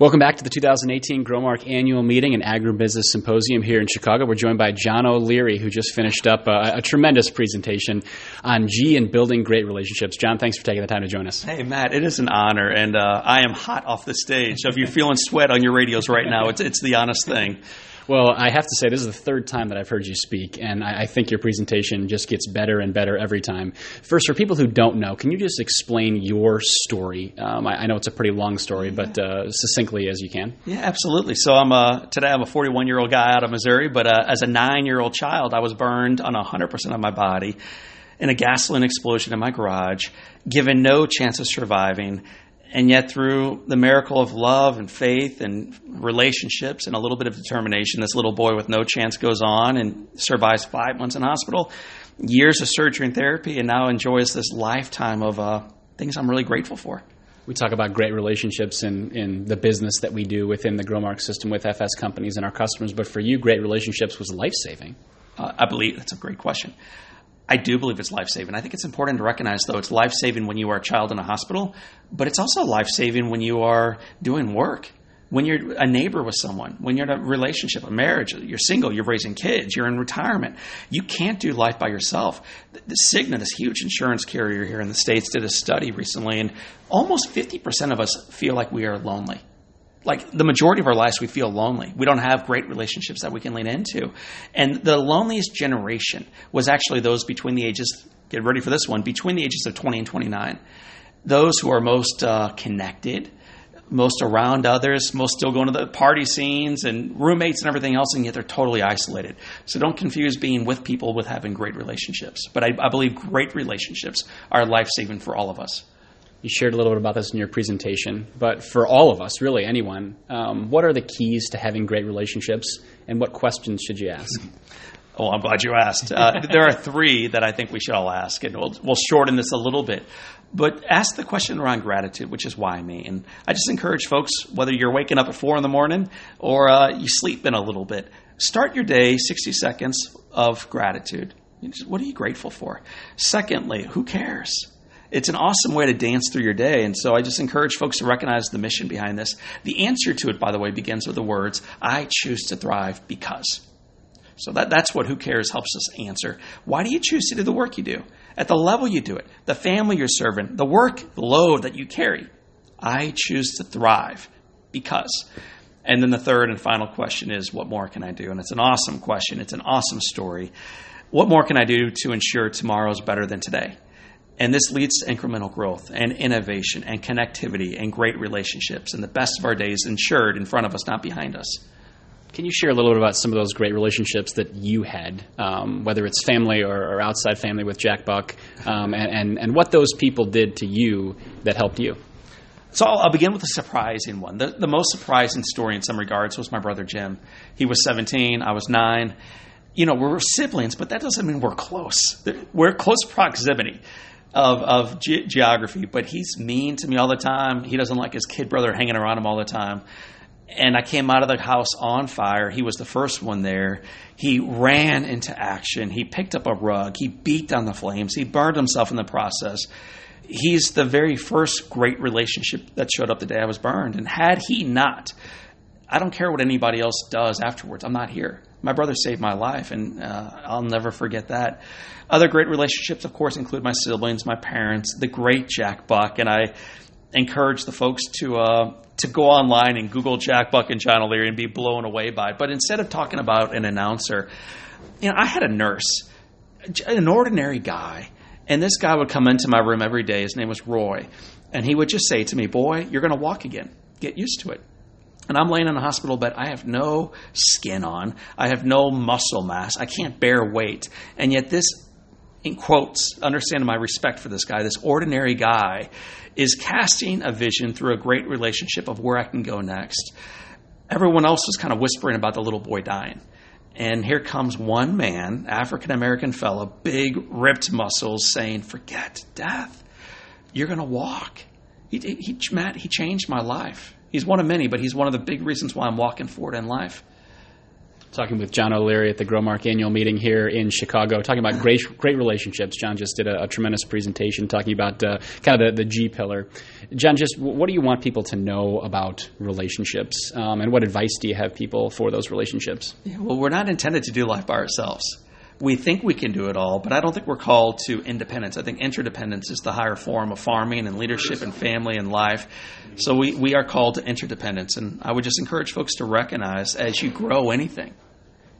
Welcome back to the 2018 Growmark Annual Meeting and Agribusiness Symposium here in Chicago. We're joined by John O'Leary, who just finished up a, a, tremendous presentation on G and building great relationships. John, thanks for taking the time to join us. Hey, Matt, it is an honor, and uh, I am hot off the stage. So if you're feeling sweat on your radios right now, it's, it's the honest thing. Well, I have to say, this is the third time that I've heard you speak, and I, I, think your presentation just gets better and better every time. First, for people who don't know, can you just explain your story? Um, I, I, know it's a pretty long story, but uh, succinctly as you can. Yeah, absolutely. So I'm a, today I'm a 41 year old guy out of Missouri, but uh, as a nine year old child, I was burned on 100% of my body in a gasoline explosion in my garage, given no chance of surviving and yet, through the miracle of love and faith and relationships and a little bit of determination, this little boy with no chance goes on and survives five months in hospital, years of surgery and therapy, and now enjoys this lifetime of uh, things I'm really grateful for. We talk about great relationships in, in the business that we do within the Growmark system with FS companies and our customers, but for you, great relationships was life saving. Uh, I believe that's a great question. I do believe it's life saving. I think it's important to recognize, though, it's life saving when you are a child in a hospital, but it's also life saving when you are doing work, when you're a neighbor with someone, when you're in a relationship, a marriage, you're single, you're raising kids, you're in retirement. You can't do life by yourself. The Cigna, this huge insurance carrier here in the States, did a study recently, and almost 50% of us feel like we are lonely like the majority of our lives we feel lonely. We don't have great relationships that we can lean into. And the loneliest generation was actually those between the ages get ready for this one between the ages of 20 and 29 those who are most uh, connected most around others most still going to the party scenes and roommates and everything else and yet they're totally isolated. So don't confuse being with people with having great relationships. But i, I believe great relationships are life-saving for all of us you shared a little bit about this in your presentation, but for all of us, really anyone, um, what are the keys to having great relationships, and what questions should you ask? Oh, I'm glad you asked. Uh, there are three that I think we should all ask, and we'll, we'll shorten this a little bit. But ask the question around gratitude, which is why me. And I just encourage folks, whether you're waking up at four in the morning or uh, you sleep in a little bit, start your day 60 seconds of gratitude. What are you grateful for? Secondly, who cares? It's an awesome way to dance through your day. And so I just encourage folks to recognize the mission behind this. The answer to it, by the way, begins with the words, I choose to thrive because. So that, that's what Who Cares helps us answer. Why do you choose to do the work you do? At the level you do it, the family you're serving, the work, the load that you carry. I choose to thrive because. And then the third and final question is, what more can I do? And it's an awesome question. It's an awesome story. What more can I do to ensure tomorrow is better than today? And this leads to incremental growth and innovation and connectivity and great relationships and the best of our days ensured in front of us, not behind us. Can you share a little bit about some of those great relationships that you had, um, whether it's family or, or, outside family with Jack Buck, um, and, and, and, what those people did to you that helped you? So I'll, I'll begin with a surprising one. The, the most surprising story in some regards was my brother Jim. He was 17, I was 9. You know, we're siblings, but that doesn't mean we're close. We're close proximity of, of ge- geography, but he's mean to me all the time. He doesn't like his kid brother hanging around him all the time. And I came out of the house on fire. He was the first one there. He ran into action. He picked up a rug. He beat down the flames. He burned himself in the process. He's the very first great relationship that showed up the day I was burned. And had he not, I don't care what anybody else does afterwards. I'm not here. My brother saved my life, and uh, I'll never forget that. Other great relationships, of course, include my siblings, my parents, the great Jack Buck, and I encourage the folks to uh, to go online and Google Jack Buck and John O'Leary and be blown away by it. But instead of talking about an announcer, you know, I had a nurse, an ordinary guy, and this guy would come into my room every day. His name was Roy, and he would just say to me, "Boy, you're going to walk again. Get used to it." And I'm laying in a hospital bed. I have no skin on. I have no muscle mass. I can't bear weight. And yet, this in quotes, understand my respect for this guy, this ordinary guy, is casting a vision through a great relationship of where I can go next. Everyone else was kind of whispering about the little boy dying. And here comes one man, African American fellow, big ripped muscles, saying, Forget death. You're going to walk. He, he, Matt, he changed my life. He's one of many, but he's one of the big reasons why I'm walking forward in life. talking with John O'Leary at the Growmark annual meeting here in Chicago, talking about great great relationships. John just did a, a tremendous presentation talking about uh, kind of the, the G pillar. John, just what do you want people to know about relationships, um, and what advice do you have people for those relationships? Yeah, well, we're not intended to do life by ourselves. We think we can do it all, but I don't think we're called to independence. I think interdependence is the higher form of farming and leadership and family and life. So we, we are called to interdependence. And I would just encourage folks to recognize as you grow anything,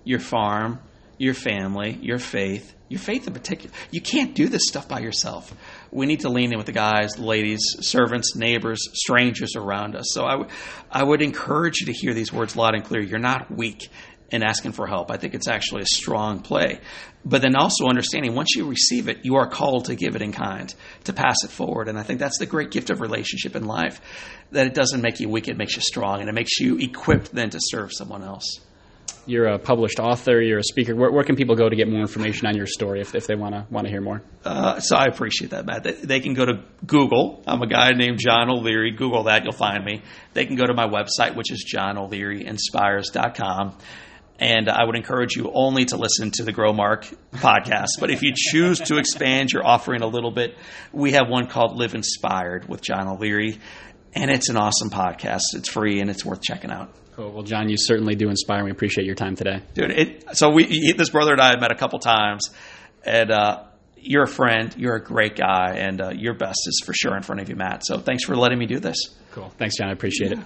your farm, your family, your faith, your faith in particular. You can't do this stuff by yourself. We need to lean in with the guys, ladies, servants, neighbors, strangers around us. So I, w- I would encourage you to hear these words loud and clear. You're not weak in asking for help. I think it's actually a strong play. But then also understanding once you receive it, you are called to give it in kind, to pass it forward. And I think that's the great gift of relationship in life that it doesn't make you weak, it makes you strong, and it makes you equipped then to serve someone else. You're a published author. You're a speaker. Where, where can people go to get more information on your story if, if they want to want to hear more? Uh, so I appreciate that, Matt. They, they, can go to Google. I'm a guy named John O'Leary. Google that, you'll find me. They can go to my website, which is johnolearyinspires.com. And I would encourage you only to listen to the Growmark podcast. But if you choose to expand your offering a little bit, we have one called Live Inspired with John O'Leary. And it's an awesome podcast. It's free and it's worth checking out. Cool. Well, John, you certainly do inspire. We appreciate your time today, dude. It, so we, this brother and I have met a couple times, and uh, you're a friend. You're a great guy, and uh, your best is for sure in front of you, Matt. So thanks for letting me do this. Cool. Thanks, John. I appreciate yeah. it.